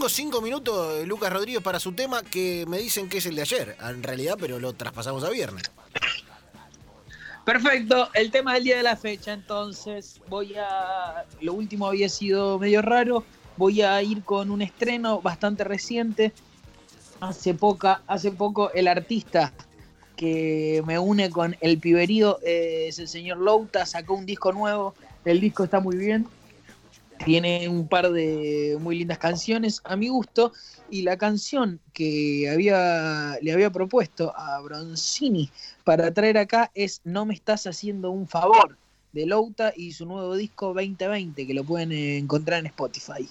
tengo cinco minutos, eh, Lucas Rodríguez, para su tema que me dicen que es el de ayer, en realidad, pero lo traspasamos a viernes. Perfecto, el tema del día de la fecha, entonces voy a... Lo último había sido medio raro, voy a ir con un estreno bastante reciente. Hace, poca, hace poco el artista que me une con el piberío eh, es el señor Louta, sacó un disco nuevo, el disco está muy bien, tiene un par de muy lindas canciones a mi gusto y la canción que había, le había propuesto a Bronzini para traer acá es No me estás haciendo un favor de Louta y su nuevo disco 2020 que lo pueden encontrar en Spotify.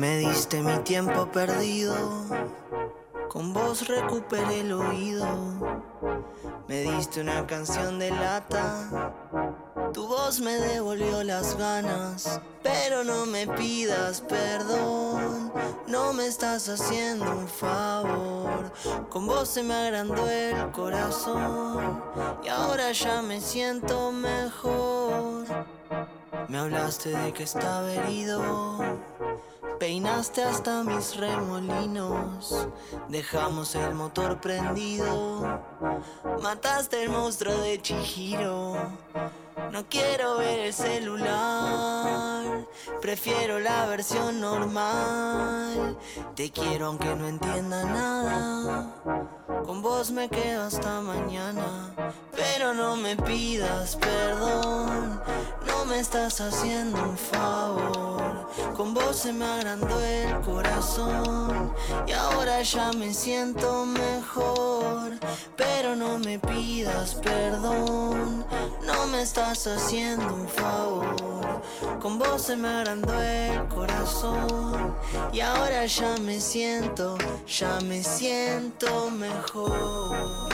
Me diste mi tiempo perdido, con vos recuperé el oído. Me diste una canción de lata, tu voz me devolvió las ganas. Pero no me pidas perdón, no me estás haciendo un favor. Con vos se me agrandó el corazón y ahora ya me siento mejor. Me hablaste de que estaba herido Peinaste hasta mis remolinos, dejamos el motor prendido, mataste el monstruo de Chihiro. No quiero ver el celular, prefiero la versión normal. Te quiero aunque no entienda nada. Con vos me quedo hasta mañana, pero no me pidas perdón. Me estás haciendo un favor. Con vos se me agrandó el corazón y ahora ya me siento mejor. Pero no me pidas perdón. No me estás haciendo un favor. Con vos se me agrandó el corazón y ahora ya me siento, ya me siento mejor.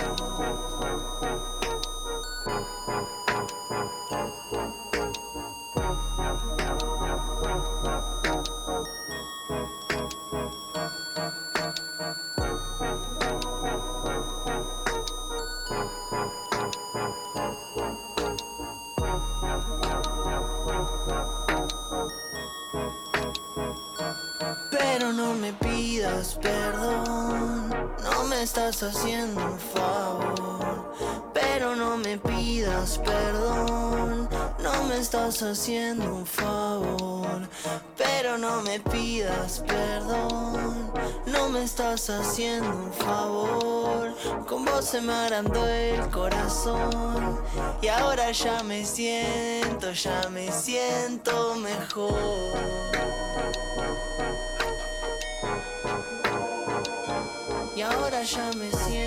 Pero no me pidas perdón, no me estás haciendo un favor. Pero no me pidas perdón, no me estás haciendo un favor. Pero no me pidas perdón, no me estás haciendo un favor. Con vos se me agrandó el corazón y ahora ya me siento, ya me siento mejor. Ahora ya me siento